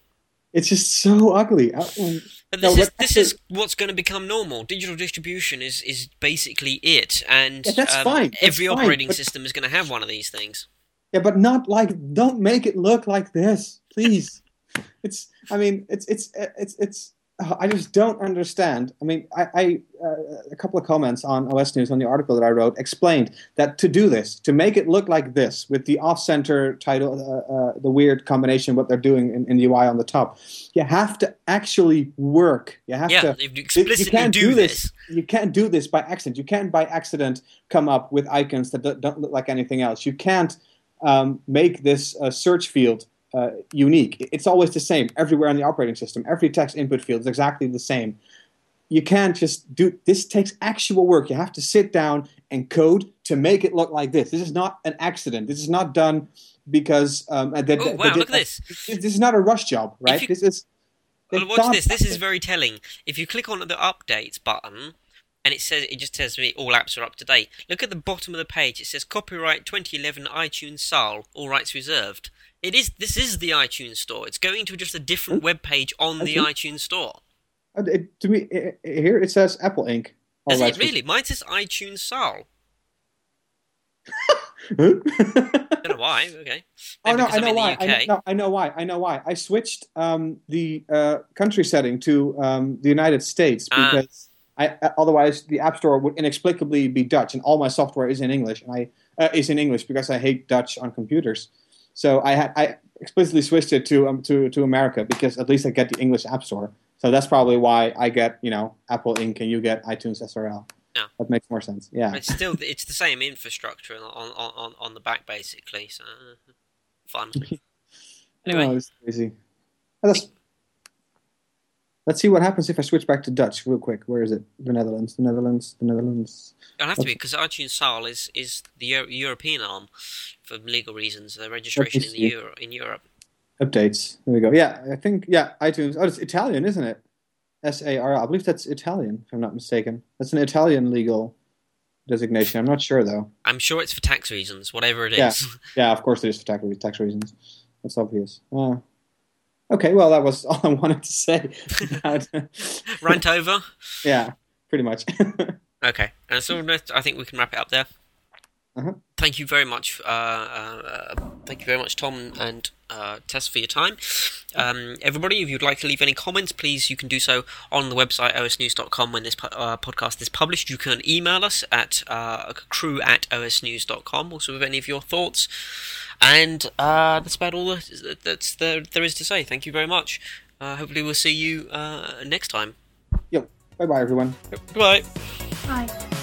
It's just so ugly. Um, but this, no, is, this is what's going to become normal. Digital distribution is, is basically it, and yeah, that's um, fine. That's every fine, operating but, system is going to have one of these things. Yeah, but not like. Don't make it look like this, please. *laughs* it's. I mean, it's it's it's it's uh, I just don't understand. I mean, I, I uh, a couple of comments on OS News on the article that I wrote explained that to do this, to make it look like this, with the off-center title, uh, uh, the weird combination what they're doing in, in, the UI on the top, you have to actually work. You have yeah, to. You explicitly you can't do, do this. this. You can't do this by accident. You can't by accident come up with icons that don't look like anything else. You can't um, make this search field uh, unique. It's always the same everywhere in the operating system. Every text input field is exactly the same. You can't just do this. Takes actual work. You have to sit down and code to make it look like this. This is not an accident. This is not done because um, that, oh, wow, look at this. This is not a rush job, right? You, this is. Well, watch this. This is very telling. If you click on the updates button, and it says it just tells me all apps are up to date. Look at the bottom of the page. It says copyright 2011 iTunes SAL, all rights reserved. It is. This is the iTunes Store. It's going to just a different web page on the iTunes Store. It, to me, it, here it says Apple Inc. Does it really? Mine says iTunes SAL. *laughs* don't know why. Okay. Maybe oh no, I know why. I know, no, I know why. I know why. I switched um, the uh, country setting to um, the United States ah. because I, uh, otherwise the App Store would inexplicably be Dutch, and all my software is in English, and I uh, is in English because I hate Dutch on computers. So I had I explicitly switched it to um, to to America because at least I get the English App Store. So that's probably why I get you know Apple Inc. and you get iTunes SRL. Yeah. That makes more sense. Yeah. But it's still it's the same infrastructure on on, on the back basically. So fun. *laughs* anyway, oh, it's crazy. That's Let's see what happens if I switch back to Dutch real quick. Where is it? The Netherlands, the Netherlands, the Netherlands. It'll have to be because iTunes SAL is, is the Euro- European arm for legal reasons. The registration in the. Euro- in Europe. Updates. There we go. Yeah, I think yeah, iTunes. Oh, it's Italian, isn't it? S A R. I believe that's Italian, if I'm not mistaken. That's an Italian legal designation. I'm not sure though. I'm sure it's for tax reasons, whatever it is. Yeah. *laughs* Yeah, of course it is for tax, tax reasons. That's obvious. Uh, okay, well that was *laughs* all I wanted to say. *laughs* Rant over. yeah, pretty much. Okay, and so I think we can wrap it up there. Uh-huh. Thank you very much. Uh, uh, thank you very much, Thom and uh, Tess, for your time. Um, everybody, if you'd like to leave any comments, please you can do so on the website osnews.com when this po- uh, podcast is published. You can email us at uh, crew at osnews.com also with any of your thoughts. And uh, that's about all that, that's there, there is to say. Thank you very much. Uh, hopefully, we'll see you uh, next time. Yo, bye bye everyone. Goodbye. Bye.